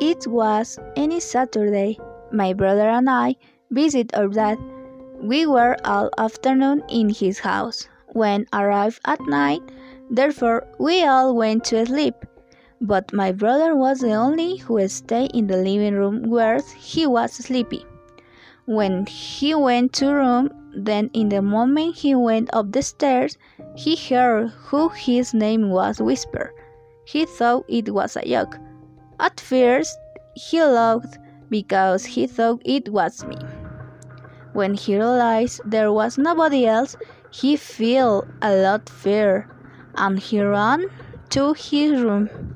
It was any Saturday. My brother and I visited our dad. We were all afternoon in his house. When arrived at night, therefore we all went to sleep. But my brother was the only who stayed in the living room where he was sleepy. When he went to room, then in the moment he went up the stairs, he heard who his name was whispered. He thought it was a joke. At first he laughed because he thought it was me. When he realized there was nobody else, he felt a lot fear and he ran to his room.